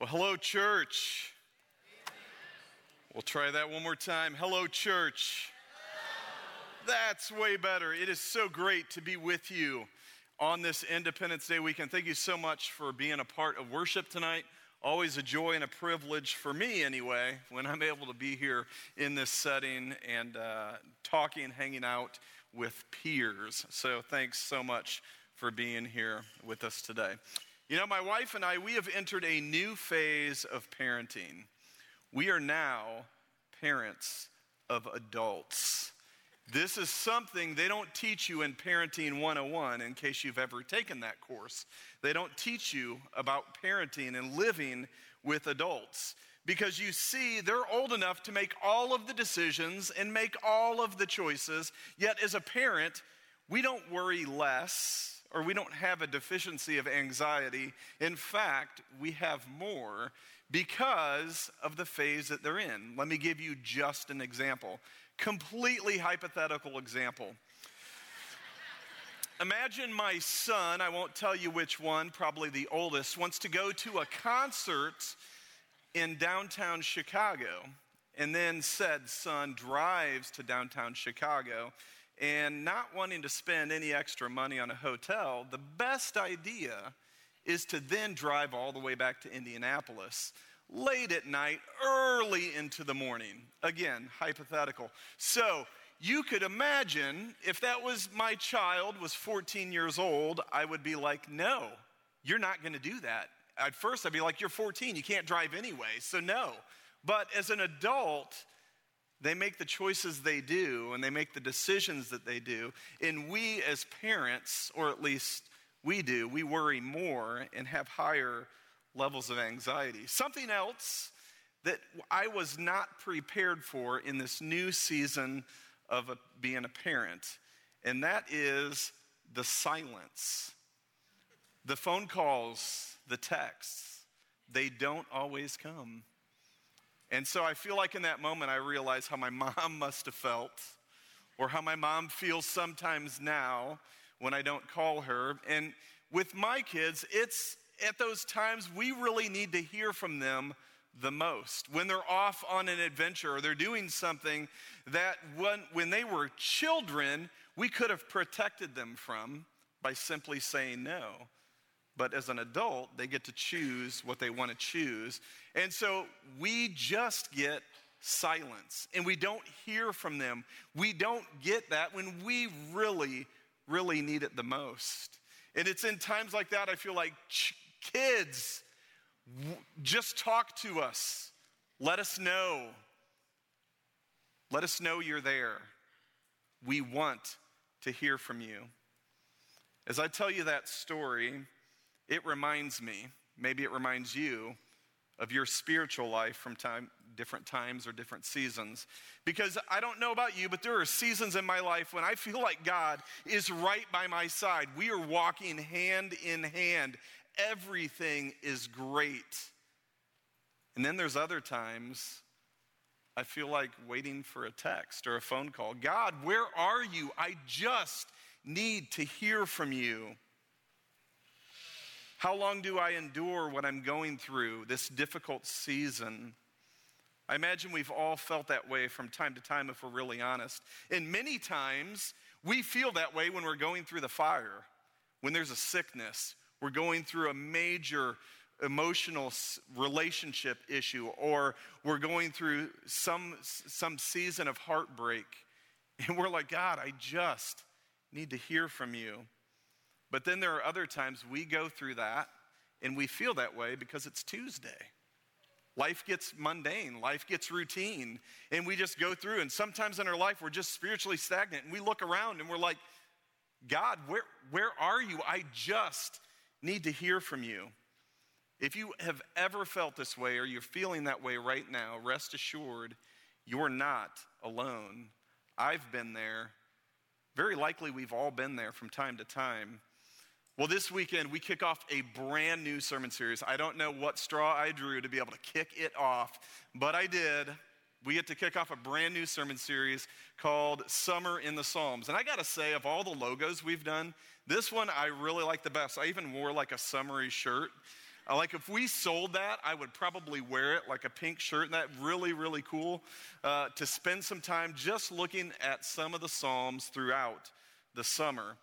Well, hello, church. We'll try that one more time. Hello, church. That's way better. It is so great to be with you on this Independence Day weekend. Thank you so much for being a part of worship tonight. Always a joy and a privilege for me, anyway, when I'm able to be here in this setting and uh, talking, hanging out with peers. So, thanks so much for being here with us today. You know, my wife and I, we have entered a new phase of parenting. We are now parents of adults. This is something they don't teach you in Parenting 101, in case you've ever taken that course. They don't teach you about parenting and living with adults because you see, they're old enough to make all of the decisions and make all of the choices. Yet, as a parent, we don't worry less or we don't have a deficiency of anxiety. In fact, we have more because of the phase that they're in. Let me give you just an example, completely hypothetical example. Imagine my son, I won't tell you which one, probably the oldest, wants to go to a concert in downtown Chicago. And then said son drives to downtown Chicago and not wanting to spend any extra money on a hotel, the best idea is to then drive all the way back to Indianapolis late at night, early into the morning. Again, hypothetical. So, you could imagine if that was my child was 14 years old, I would be like, "No, you're not going to do that." At first I'd be like, "You're 14, you can't drive anyway." So no. But as an adult, they make the choices they do and they make the decisions that they do. And we, as parents, or at least we do, we worry more and have higher levels of anxiety. Something else that I was not prepared for in this new season of a, being a parent, and that is the silence. The phone calls, the texts, they don't always come. And so I feel like in that moment I realize how my mom must have felt, or how my mom feels sometimes now when I don't call her. And with my kids, it's at those times we really need to hear from them the most. When they're off on an adventure or they're doing something that when, when they were children, we could have protected them from by simply saying no. But as an adult, they get to choose what they want to choose. And so we just get silence and we don't hear from them. We don't get that when we really, really need it the most. And it's in times like that I feel like kids, just talk to us. Let us know. Let us know you're there. We want to hear from you. As I tell you that story, it reminds me, maybe it reminds you, of your spiritual life from time, different times or different seasons. Because I don't know about you, but there are seasons in my life when I feel like God is right by my side. We are walking hand in hand. Everything is great. And then there's other times I feel like waiting for a text or a phone call. God, where are you? I just need to hear from you. How long do I endure what I'm going through, this difficult season? I imagine we've all felt that way from time to time if we're really honest. And many times we feel that way when we're going through the fire, when there's a sickness, we're going through a major emotional relationship issue, or we're going through some, some season of heartbreak. And we're like, God, I just need to hear from you. But then there are other times we go through that and we feel that way because it's Tuesday. Life gets mundane, life gets routine, and we just go through. And sometimes in our life, we're just spiritually stagnant. And we look around and we're like, God, where, where are you? I just need to hear from you. If you have ever felt this way or you're feeling that way right now, rest assured you're not alone. I've been there. Very likely, we've all been there from time to time. Well, this weekend we kick off a brand new sermon series. I don't know what straw I drew to be able to kick it off, but I did. We get to kick off a brand new sermon series called Summer in the Psalms. And I gotta say, of all the logos we've done, this one I really like the best. I even wore like a summery shirt. Uh, like if we sold that, I would probably wear it like a pink shirt, and that really, really cool uh, to spend some time just looking at some of the Psalms throughout the summer.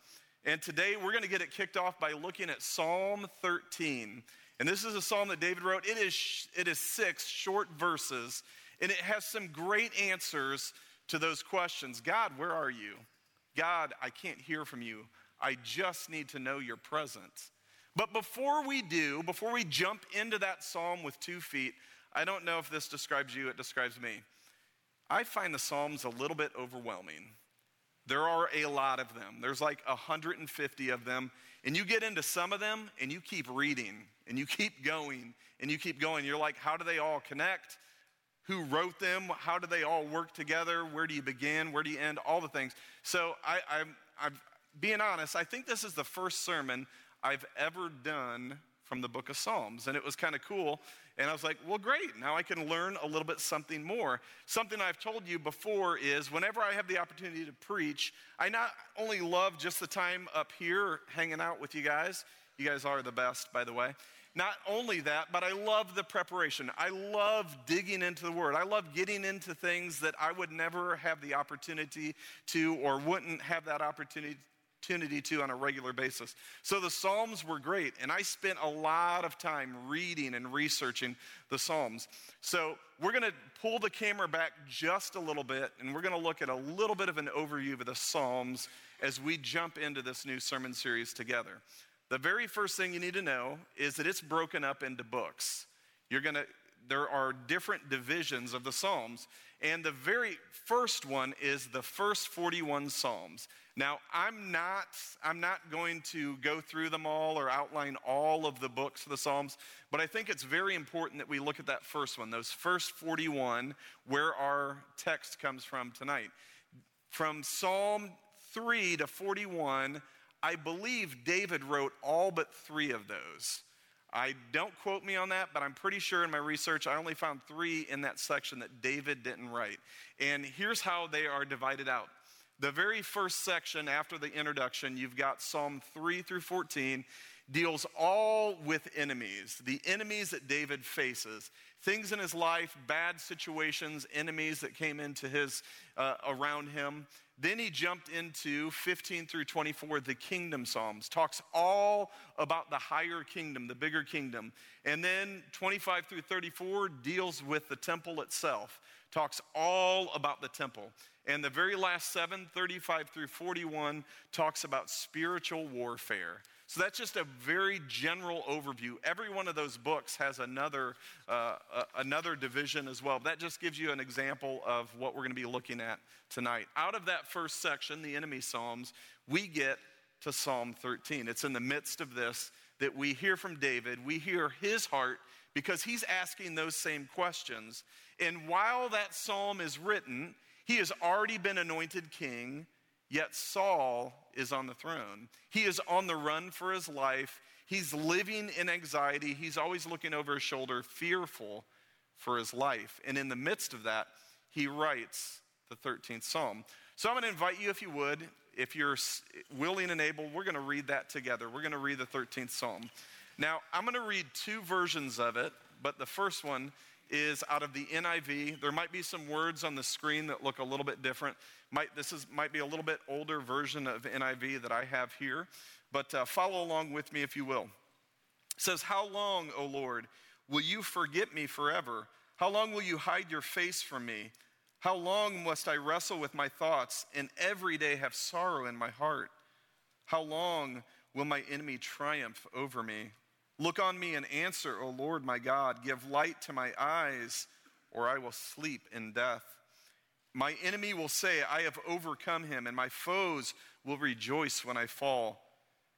And today we're going to get it kicked off by looking at Psalm 13. And this is a psalm that David wrote. It is, it is six short verses, and it has some great answers to those questions God, where are you? God, I can't hear from you. I just need to know your presence. But before we do, before we jump into that psalm with two feet, I don't know if this describes you, it describes me. I find the Psalms a little bit overwhelming. There are a lot of them. There's like 150 of them. And you get into some of them and you keep reading and you keep going and you keep going. You're like, how do they all connect? Who wrote them? How do they all work together? Where do you begin? Where do you end? All the things. So I, I'm, I'm being honest, I think this is the first sermon I've ever done from the book of Psalms. And it was kind of cool. And I was like, well, great. Now I can learn a little bit something more. Something I've told you before is whenever I have the opportunity to preach, I not only love just the time up here hanging out with you guys, you guys are the best, by the way. Not only that, but I love the preparation. I love digging into the Word. I love getting into things that I would never have the opportunity to or wouldn't have that opportunity opportunity to on a regular basis. So the Psalms were great, and I spent a lot of time reading and researching the Psalms. So we're going to pull the camera back just a little bit, and we're going to look at a little bit of an overview of the Psalms as we jump into this new sermon series together. The very first thing you need to know is that it's broken up into books. You're going to there are different divisions of the Psalms, and the very first one is the first 41 Psalms. Now, I'm not, I'm not going to go through them all or outline all of the books of the Psalms, but I think it's very important that we look at that first one, those first 41, where our text comes from tonight. From Psalm 3 to 41, I believe David wrote all but three of those. I don't quote me on that, but I'm pretty sure in my research I only found three in that section that David didn't write. And here's how they are divided out the very first section after the introduction, you've got Psalm 3 through 14, deals all with enemies, the enemies that David faces, things in his life, bad situations, enemies that came into his uh, around him. Then he jumped into 15 through 24, the kingdom psalms, talks all about the higher kingdom, the bigger kingdom. And then 25 through 34 deals with the temple itself, talks all about the temple. And the very last seven, 35 through 41, talks about spiritual warfare. So that's just a very general overview. Every one of those books has another, uh, uh, another division as well. That just gives you an example of what we're going to be looking at tonight. Out of that first section, the enemy Psalms, we get to Psalm 13. It's in the midst of this that we hear from David. We hear his heart because he's asking those same questions. And while that psalm is written, he has already been anointed king, yet Saul is on the throne. He is on the run for his life. He's living in anxiety. He's always looking over his shoulder, fearful for his life. And in the midst of that, he writes the 13th Psalm. So I'm going to invite you, if you would, if you're willing and able, we're going to read that together. We're going to read the 13th Psalm. Now, I'm going to read two versions of it, but the first one is out of the NIV. There might be some words on the screen that look a little bit different. Might, this is, might be a little bit older version of NIV that I have here, but uh, follow along with me if you will. It says, How long, O Lord, will you forget me forever? How long will you hide your face from me? How long must I wrestle with my thoughts and every day have sorrow in my heart? How long will my enemy triumph over me? Look on me and answer, O Lord my God. Give light to my eyes, or I will sleep in death. My enemy will say, I have overcome him, and my foes will rejoice when I fall.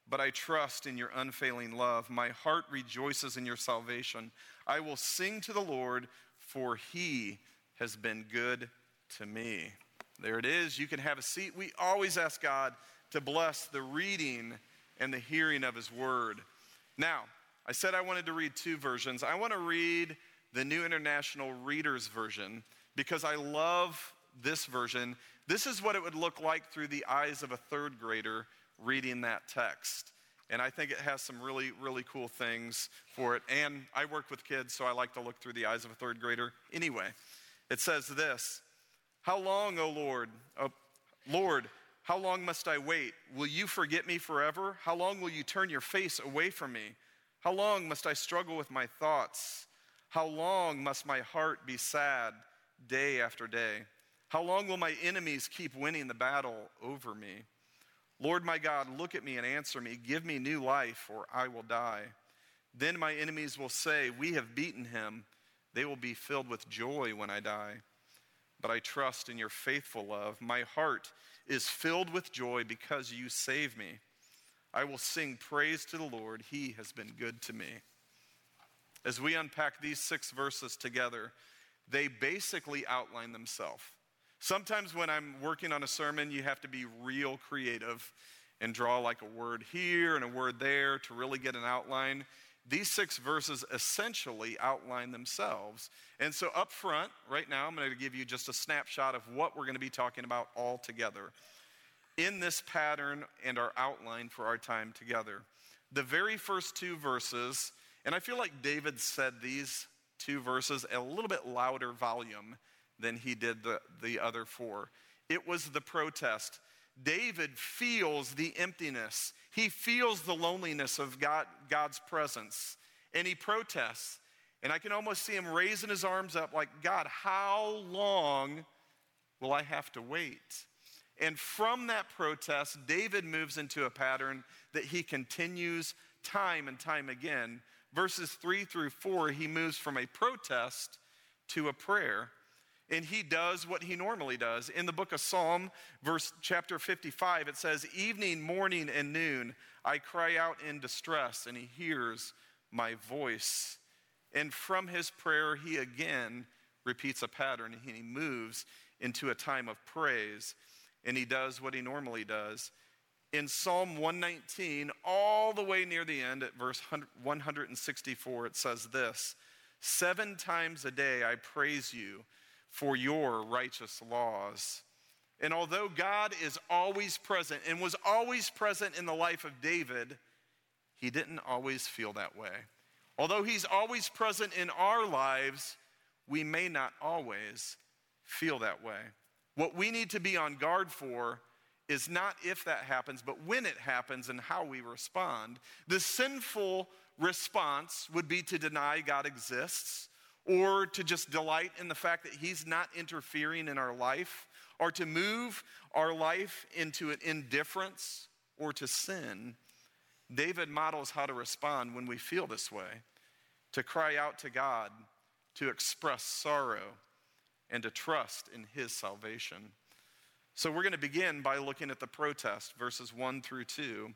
But I trust in your unfailing love. My heart rejoices in your salvation. I will sing to the Lord, for he has been good to me. There it is. You can have a seat. We always ask God to bless the reading and the hearing of his word. Now, I said I wanted to read two versions. I want to read the New International Reader's Version because I love this version. This is what it would look like through the eyes of a third grader reading that text. And I think it has some really, really cool things for it. And I work with kids, so I like to look through the eyes of a third grader. Anyway, it says this How long, O Lord? o Lord, how long must I wait? Will you forget me forever? How long will you turn your face away from me? How long must I struggle with my thoughts? How long must my heart be sad day after day? How long will my enemies keep winning the battle over me? Lord my God, look at me and answer me. Give me new life, or I will die. Then my enemies will say, We have beaten him. They will be filled with joy when I die. But I trust in your faithful love. My heart is filled with joy because you save me. I will sing praise to the Lord. He has been good to me. As we unpack these six verses together, they basically outline themselves. Sometimes when I'm working on a sermon, you have to be real creative and draw like a word here and a word there to really get an outline. These six verses essentially outline themselves. And so, up front, right now, I'm going to give you just a snapshot of what we're going to be talking about all together in this pattern and our outline for our time together. The very first two verses, and I feel like David said these two verses a little bit louder volume than he did the, the other four. It was the protest. David feels the emptiness, he feels the loneliness of God, God's presence, and he protests. And I can almost see him raising his arms up, like, God, how long will I have to wait? And from that protest, David moves into a pattern that he continues time and time again. Verses three through four, he moves from a protest to a prayer and he does what he normally does. In the book of Psalm, verse chapter 55, it says, Evening, morning, and noon, I cry out in distress, and he hears my voice. And from his prayer, he again repeats a pattern, and he moves into a time of praise, and he does what he normally does. In Psalm 119, all the way near the end at verse 164, it says this Seven times a day I praise you for your righteous laws. And although God is always present and was always present in the life of David, he didn't always feel that way. Although he's always present in our lives, we may not always feel that way. What we need to be on guard for is not if that happens, but when it happens and how we respond. The sinful response would be to deny God exists or to just delight in the fact that He's not interfering in our life, or to move our life into an indifference or to sin. David models how to respond when we feel this way to cry out to God, to express sorrow, and to trust in His salvation. So we're going to begin by looking at the protest, verses 1 through 2.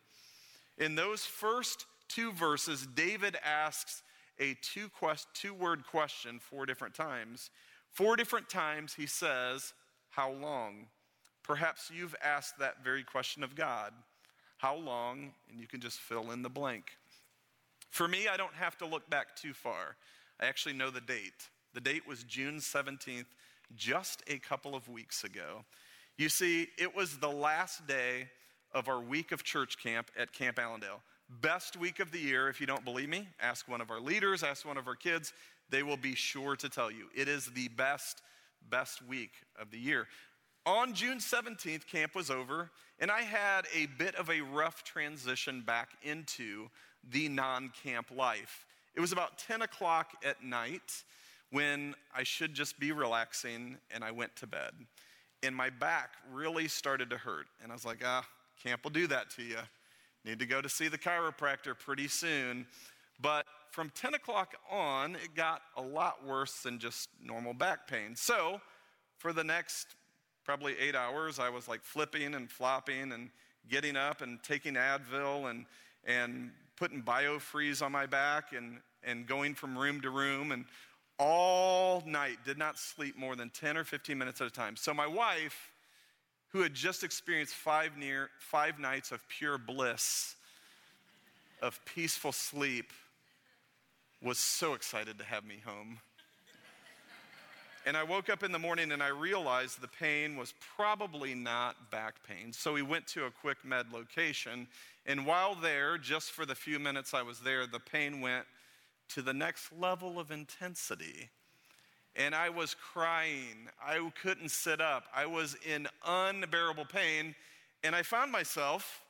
In those first two verses, David asks a two, quest, two word question four different times. Four different times he says, How long? Perhaps you've asked that very question of God. How long? And you can just fill in the blank. For me, I don't have to look back too far. I actually know the date. The date was June 17th, just a couple of weeks ago. You see, it was the last day of our week of church camp at Camp Allendale. Best week of the year. If you don't believe me, ask one of our leaders, ask one of our kids. They will be sure to tell you. It is the best, best week of the year. On June 17th, camp was over, and I had a bit of a rough transition back into the non camp life. It was about 10 o'clock at night when I should just be relaxing, and I went to bed. And my back really started to hurt. And I was like, ah, camp will do that to you. Need to go to see the chiropractor pretty soon. But from 10 o'clock on, it got a lot worse than just normal back pain. So, for the next probably eight hours, I was like flipping and flopping and getting up and taking Advil and, and putting biofreeze on my back and, and going from room to room and all night did not sleep more than 10 or 15 minutes at a time. So, my wife who had just experienced five, near, five nights of pure bliss, of peaceful sleep, was so excited to have me home. And I woke up in the morning and I realized the pain was probably not back pain. So we went to a quick med location. And while there, just for the few minutes I was there, the pain went to the next level of intensity. And I was crying. I couldn't sit up. I was in unbearable pain. And I found myself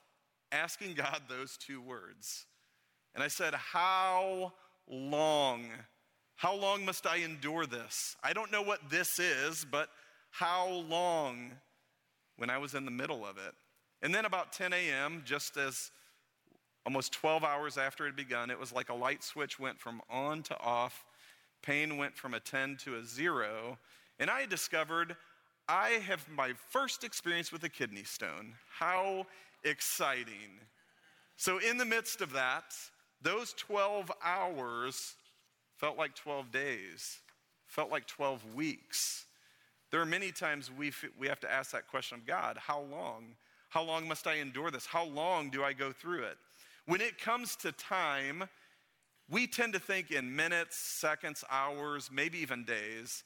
asking God those two words. And I said, How long? How long must I endure this? I don't know what this is, but how long when I was in the middle of it? And then about 10 a.m., just as almost 12 hours after it had begun, it was like a light switch went from on to off. Pain went from a 10 to a zero. And I discovered I have my first experience with a kidney stone. How exciting. So, in the midst of that, those 12 hours felt like 12 days, felt like 12 weeks. There are many times we, we have to ask that question of God how long? How long must I endure this? How long do I go through it? When it comes to time, we tend to think in minutes, seconds, hours, maybe even days.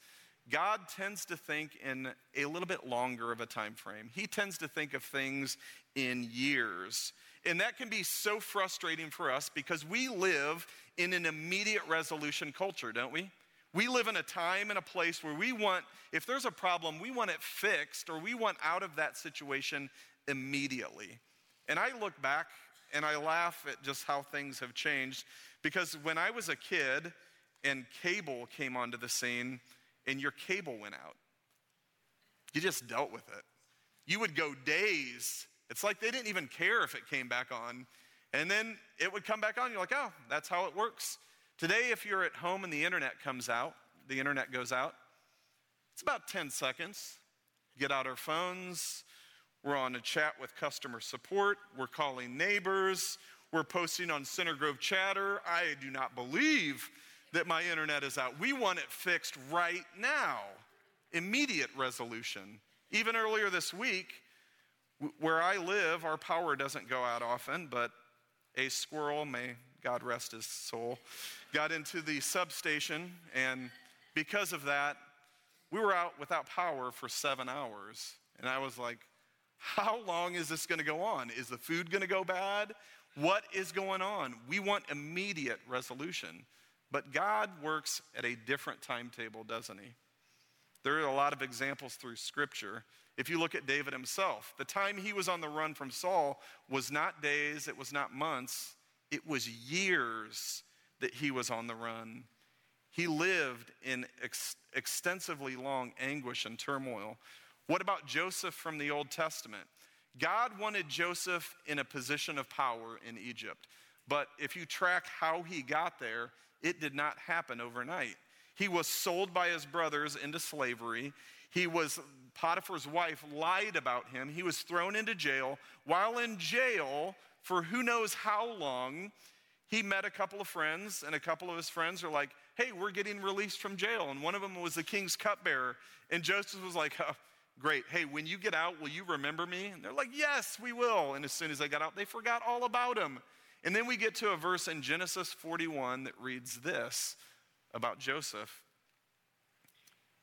God tends to think in a little bit longer of a time frame. He tends to think of things in years. And that can be so frustrating for us because we live in an immediate resolution culture, don't we? We live in a time and a place where we want, if there's a problem, we want it fixed or we want out of that situation immediately. And I look back and I laugh at just how things have changed because when I was a kid and cable came onto the scene and your cable went out, you just dealt with it. You would go days it's like they didn't even care if it came back on. And then it would come back on. You're like, oh, that's how it works. Today, if you're at home and the internet comes out, the internet goes out, it's about 10 seconds. Get out our phones. We're on a chat with customer support. We're calling neighbors. We're posting on Center Grove Chatter. I do not believe that my internet is out. We want it fixed right now. Immediate resolution. Even earlier this week, where I live, our power doesn't go out often, but a squirrel, may God rest his soul, got into the substation, and because of that, we were out without power for seven hours. And I was like, how long is this gonna go on? Is the food gonna go bad? What is going on? We want immediate resolution. But God works at a different timetable, doesn't He? There are a lot of examples through Scripture if you look at David himself, the time he was on the run from Saul was not days, it was not months, it was years that he was on the run. He lived in ex- extensively long anguish and turmoil. What about Joseph from the Old Testament? God wanted Joseph in a position of power in Egypt. But if you track how he got there, it did not happen overnight. He was sold by his brothers into slavery. He was Potiphar's wife lied about him. He was thrown into jail. While in jail, for who knows how long, he met a couple of friends, and a couple of his friends are like, Hey, we're getting released from jail. And one of them was the king's cupbearer. And Joseph was like, oh, Great. Hey, when you get out, will you remember me? And they're like, Yes, we will. And as soon as they got out, they forgot all about him. And then we get to a verse in Genesis 41 that reads this about Joseph.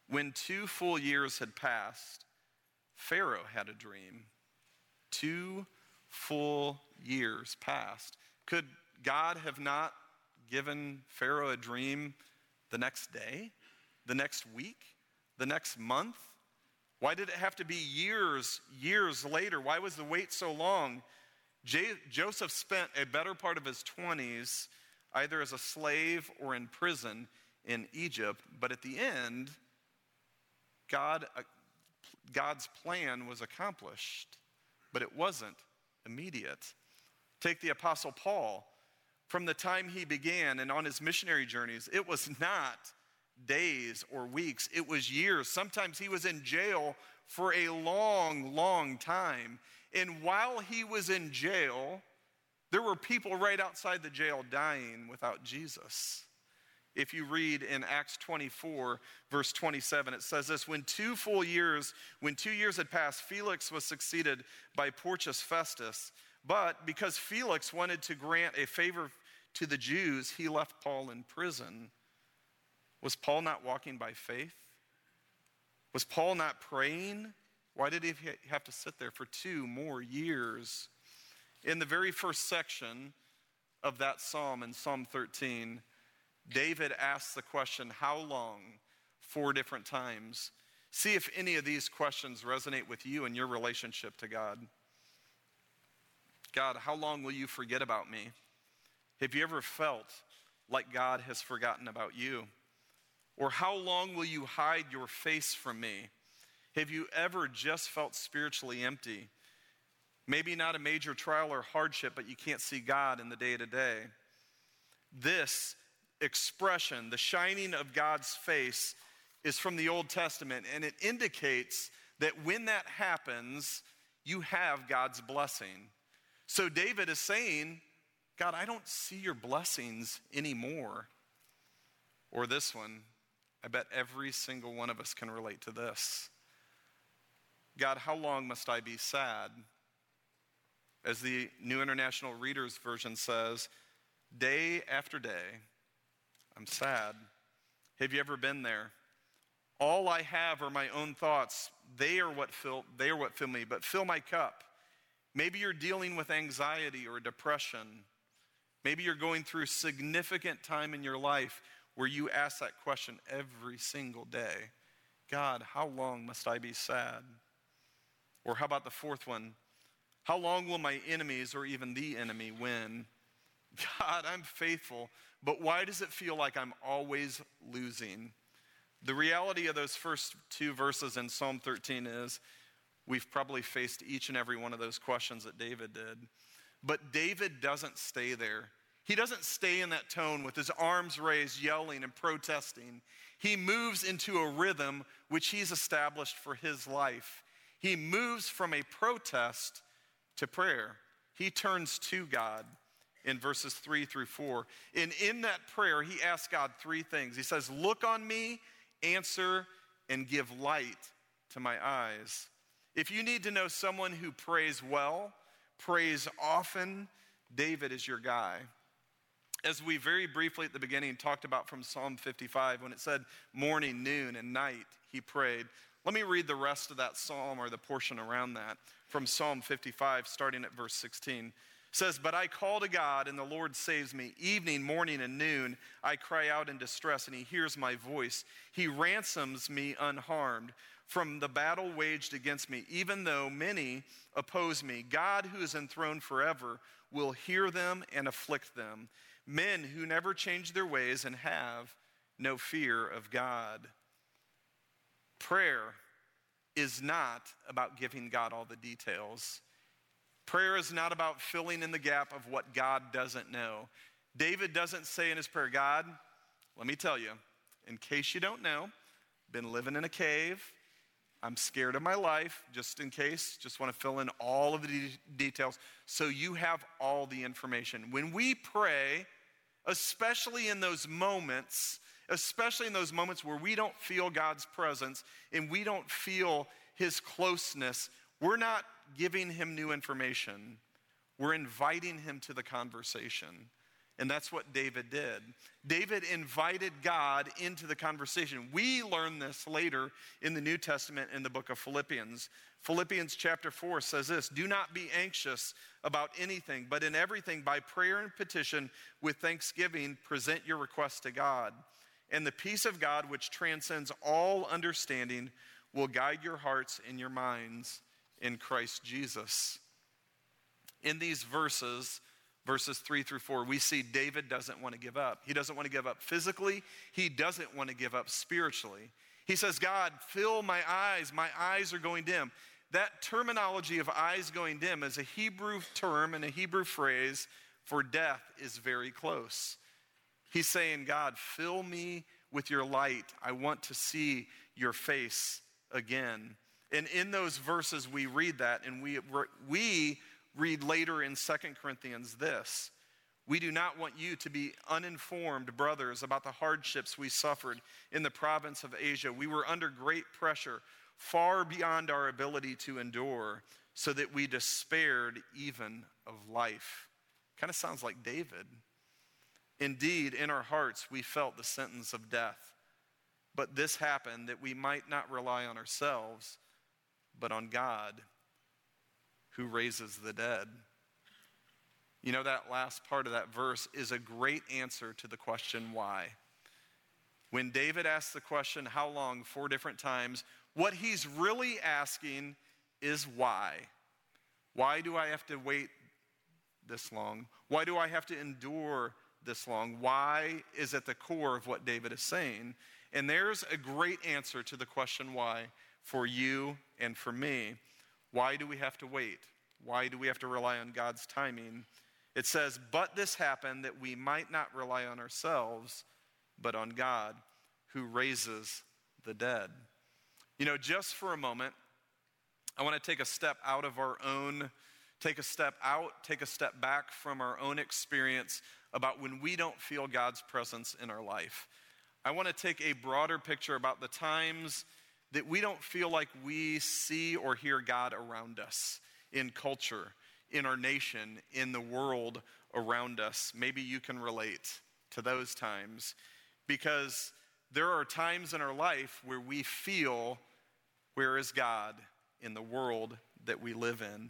When two full years had passed, Pharaoh had a dream. Two full years passed. Could God have not given Pharaoh a dream the next day, the next week, the next month? Why did it have to be years, years later? Why was the wait so long? J- Joseph spent a better part of his 20s either as a slave or in prison in Egypt, but at the end, God, uh, God's plan was accomplished, but it wasn't immediate. Take the Apostle Paul. From the time he began and on his missionary journeys, it was not days or weeks, it was years. Sometimes he was in jail for a long, long time. And while he was in jail, there were people right outside the jail dying without Jesus. If you read in Acts 24, verse 27, it says this When two full years, when two years had passed, Felix was succeeded by Porcius Festus. But because Felix wanted to grant a favor to the Jews, he left Paul in prison. Was Paul not walking by faith? Was Paul not praying? Why did he have to sit there for two more years? In the very first section of that psalm, in Psalm 13, David asks the question, How long? Four different times. See if any of these questions resonate with you and your relationship to God. God, how long will you forget about me? Have you ever felt like God has forgotten about you? Or how long will you hide your face from me? Have you ever just felt spiritually empty? Maybe not a major trial or hardship, but you can't see God in the day to day. This expression, the shining of God's face, is from the Old Testament, and it indicates that when that happens, you have God's blessing. So David is saying, God, I don't see your blessings anymore. Or this one, I bet every single one of us can relate to this. God, how long must I be sad? As the New International Reader's Version says, day after day, I'm sad. Have you ever been there? All I have are my own thoughts. They are what fill, they are what fill me, but fill my cup. Maybe you're dealing with anxiety or depression. Maybe you're going through significant time in your life where you ask that question every single day God, how long must I be sad? Or how about the fourth one? How long will my enemies or even the enemy win? God, I'm faithful, but why does it feel like I'm always losing? The reality of those first two verses in Psalm 13 is we've probably faced each and every one of those questions that David did. But David doesn't stay there. He doesn't stay in that tone with his arms raised, yelling and protesting. He moves into a rhythm which he's established for his life. He moves from a protest to prayer. He turns to God in verses three through four. And in that prayer, he asks God three things. He says, Look on me, answer, and give light to my eyes. If you need to know someone who prays well, prays often, David is your guy. As we very briefly at the beginning talked about from Psalm 55, when it said morning, noon, and night, he prayed. Let me read the rest of that psalm or the portion around that from Psalm 55, starting at verse 16 says, But I call to God, and the Lord saves me. Evening, morning, and noon, I cry out in distress, and he hears my voice. He ransoms me unharmed from the battle waged against me, even though many oppose me. God, who is enthroned forever, will hear them and afflict them. Men who never change their ways and have no fear of God. Prayer is not about giving God all the details. Prayer is not about filling in the gap of what God doesn't know. David doesn't say in his prayer, God, let me tell you, in case you don't know, been living in a cave. I'm scared of my life, just in case. Just want to fill in all of the de- details so you have all the information. When we pray, especially in those moments, especially in those moments where we don't feel God's presence and we don't feel his closeness, we're not giving him new information, we're inviting him to the conversation. And that's what David did. David invited God into the conversation. We learn this later in the New Testament in the book of Philippians. Philippians chapter 4 says this Do not be anxious about anything, but in everything, by prayer and petition, with thanksgiving, present your requests to God. And the peace of God, which transcends all understanding, will guide your hearts and your minds in Christ Jesus. In these verses, verses three through four, we see David doesn't want to give up. He doesn't want to give up physically, he doesn't want to give up spiritually. He says, God, fill my eyes. My eyes are going dim. That terminology of eyes going dim is a Hebrew term and a Hebrew phrase for death is very close. He's saying, God, fill me with your light. I want to see your face again. And in those verses, we read that, and we, we read later in Second Corinthians this We do not want you to be uninformed, brothers, about the hardships we suffered in the province of Asia. We were under great pressure, far beyond our ability to endure, so that we despaired even of life. Kind of sounds like David. Indeed, in our hearts, we felt the sentence of death. but this happened that we might not rely on ourselves, but on God who raises the dead. You know, that last part of that verse is a great answer to the question why. When David asks the question, how long, four different times, what he's really asking is why. Why do I have to wait this long? Why do I have to endure this long? Why is at the core of what David is saying? And there's a great answer to the question why for you and for me. Why do we have to wait? Why do we have to rely on God's timing? It says, But this happened that we might not rely on ourselves, but on God who raises the dead. You know, just for a moment, I want to take a step out of our own, take a step out, take a step back from our own experience about when we don't feel God's presence in our life. I want to take a broader picture about the times that we don't feel like we see or hear God around us in culture, in our nation, in the world around us. Maybe you can relate to those times because there are times in our life where we feel, where is God in the world that we live in?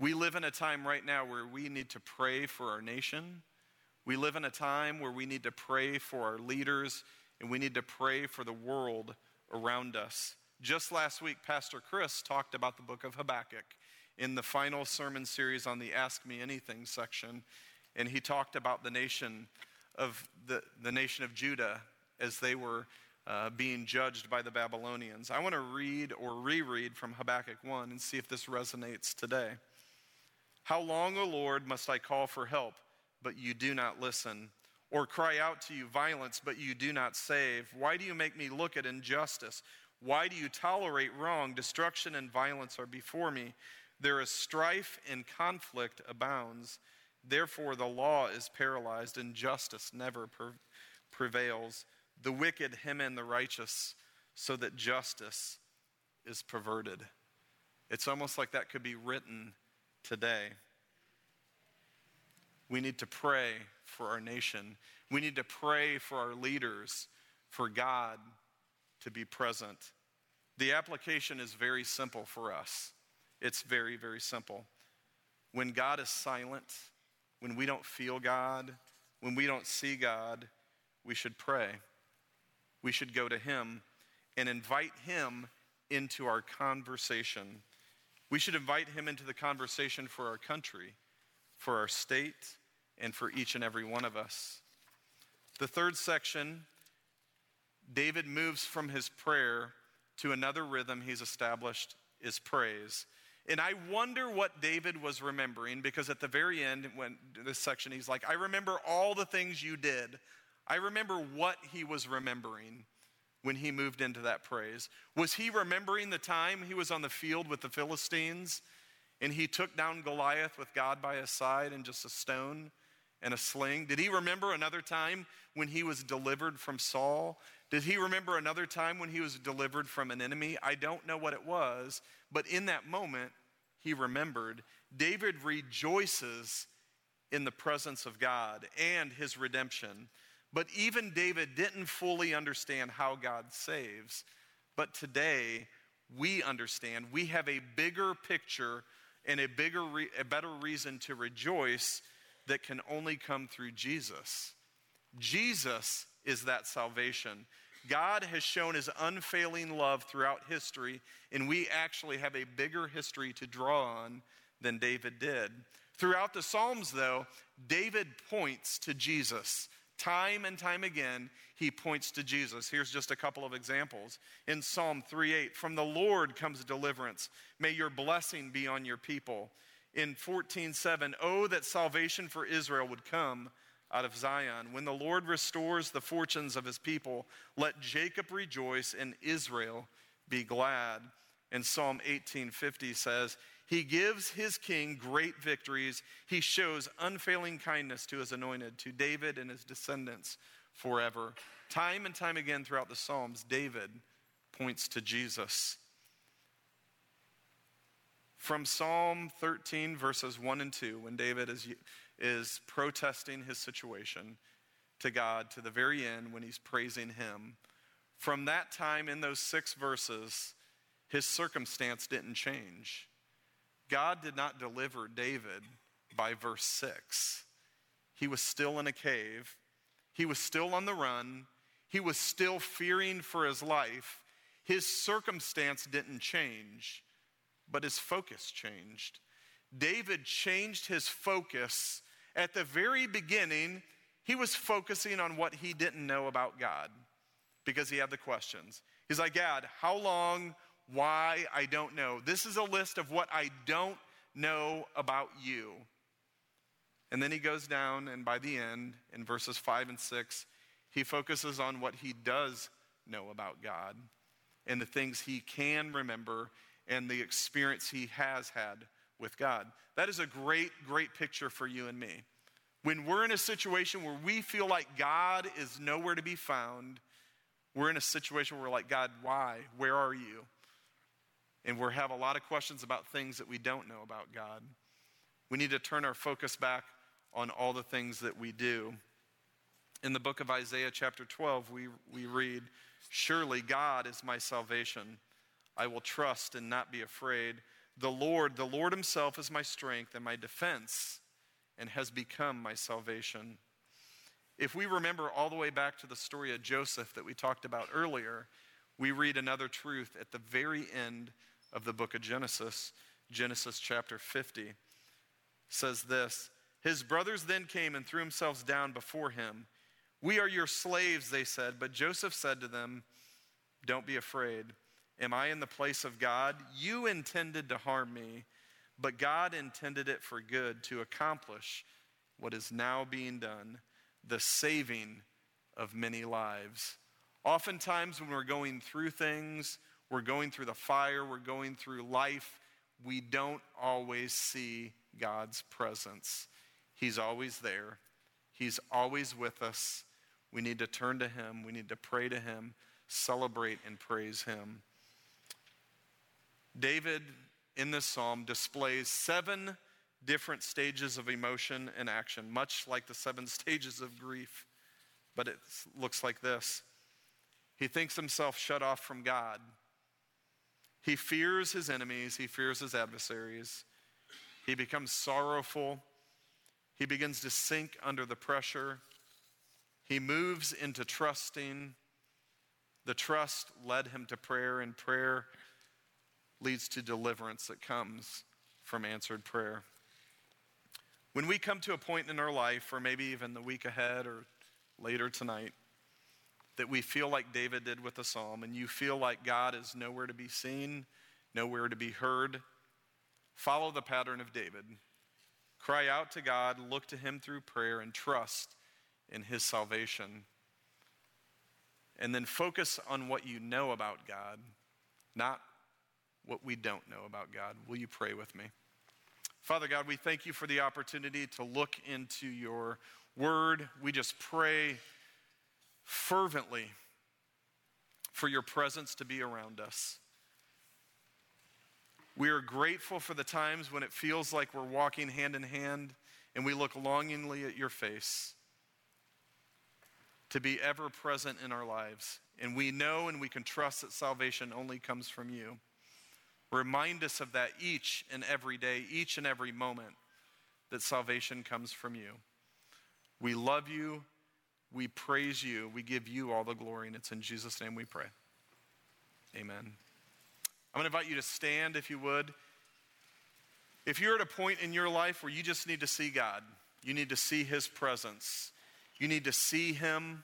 We live in a time right now where we need to pray for our nation. We live in a time where we need to pray for our leaders and we need to pray for the world around us. Just last week, Pastor Chris talked about the book of Habakkuk in the final sermon series on the Ask Me Anything section. And he talked about the nation of the, the nation of Judah as they were uh, being judged by the Babylonians. I want to read or reread from Habakkuk 1 and see if this resonates today. How long, O Lord, must I call for help, but you do not listen? Or cry out to you violence, but you do not save? Why do you make me look at injustice? Why do you tolerate wrong? Destruction and violence are before me. There is strife and conflict abounds. Therefore, the law is paralyzed and justice never prevails. The wicked hem in the righteous so that justice is perverted. It's almost like that could be written today. We need to pray for our nation. We need to pray for our leaders, for God to be present. The application is very simple for us. It's very, very simple. When God is silent, when we don't feel God, when we don't see God, we should pray. We should go to Him and invite Him into our conversation. We should invite Him into the conversation for our country, for our state, and for each and every one of us. The third section, David moves from his prayer to another rhythm he's established is praise. And I wonder what David was remembering because at the very end, when this section, he's like, I remember all the things you did. I remember what he was remembering when he moved into that praise. Was he remembering the time he was on the field with the Philistines and he took down Goliath with God by his side and just a stone and a sling? Did he remember another time when he was delivered from Saul? Did he remember another time when he was delivered from an enemy? I don't know what it was, but in that moment, he remembered. David rejoices in the presence of God and his redemption. But even David didn't fully understand how God saves. But today, we understand. We have a bigger picture and a bigger, re- a better reason to rejoice that can only come through Jesus. Jesus is that salvation. God has shown his unfailing love throughout history, and we actually have a bigger history to draw on than David did. Throughout the Psalms, though, David points to Jesus. Time and time again, he points to Jesus. Here's just a couple of examples. In Psalm 3:8, from the Lord comes deliverance. May your blessing be on your people. In 14:7, oh that salvation for Israel would come out of Zion. When the Lord restores the fortunes of his people, let Jacob rejoice and Israel be glad. And Psalm 1850 says, He gives his king great victories. He shows unfailing kindness to his anointed, to David and his descendants forever. Time and time again throughout the Psalms, David points to Jesus. From Psalm 13, verses 1 and 2, when David is is protesting his situation. to God to the very end when he's praising him. From that time in those six verses, his circumstance didn't change. God did not deliver David by verse 6. He was still in a cave, he was still on the run, he was still fearing for his life. His circumstance didn't change, but his focus changed. David changed his focus at the very beginning. He was focusing on what he didn't know about God because he had the questions. He's like, God, how long? Why? I don't know. This is a list of what I don't know about you. And then he goes down, and by the end, in verses 5 and 6, he focuses on what he does know about God and the things he can remember and the experience he has had with God. That is a great, great picture for you and me. When we're in a situation where we feel like God is nowhere to be found, we're in a situation where we're like, God, why? Where are you? And we have a lot of questions about things that we don't know about God. We need to turn our focus back on all the things that we do. In the book of Isaiah, chapter 12, we, we read, Surely God is my salvation. I will trust and not be afraid. The Lord, the Lord Himself is my strength and my defense, and has become my salvation. If we remember all the way back to the story of Joseph that we talked about earlier, we read another truth at the very end of the book of Genesis. Genesis chapter 50 says this His brothers then came and threw themselves down before him. We are your slaves, they said. But Joseph said to them, Don't be afraid. Am I in the place of God? You intended to harm me, but God intended it for good to accomplish what is now being done the saving of many lives. Oftentimes, when we're going through things, we're going through the fire, we're going through life, we don't always see God's presence. He's always there, He's always with us. We need to turn to Him, we need to pray to Him, celebrate and praise Him. David, in this psalm, displays seven different stages of emotion and action, much like the seven stages of grief. But it looks like this He thinks himself shut off from God. He fears his enemies, he fears his adversaries. He becomes sorrowful. He begins to sink under the pressure. He moves into trusting. The trust led him to prayer, and prayer leads to deliverance that comes from answered prayer. When we come to a point in our life, or maybe even the week ahead or later tonight, that we feel like David did with the psalm, and you feel like God is nowhere to be seen, nowhere to be heard, follow the pattern of David. Cry out to God, look to Him through prayer, and trust in His salvation. And then focus on what you know about God, not what we don't know about God. Will you pray with me? Father God, we thank you for the opportunity to look into your word. We just pray fervently for your presence to be around us. We are grateful for the times when it feels like we're walking hand in hand and we look longingly at your face to be ever present in our lives. And we know and we can trust that salvation only comes from you. Remind us of that each and every day, each and every moment, that salvation comes from you. We love you. We praise you. We give you all the glory, and it's in Jesus' name we pray. Amen. I'm going to invite you to stand if you would. If you're at a point in your life where you just need to see God, you need to see His presence, you need to see Him,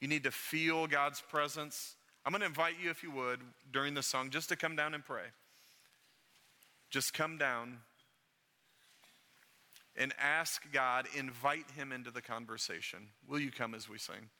you need to feel God's presence, I'm going to invite you, if you would, during the song, just to come down and pray. Just come down and ask God, invite Him into the conversation. Will you come as we sing?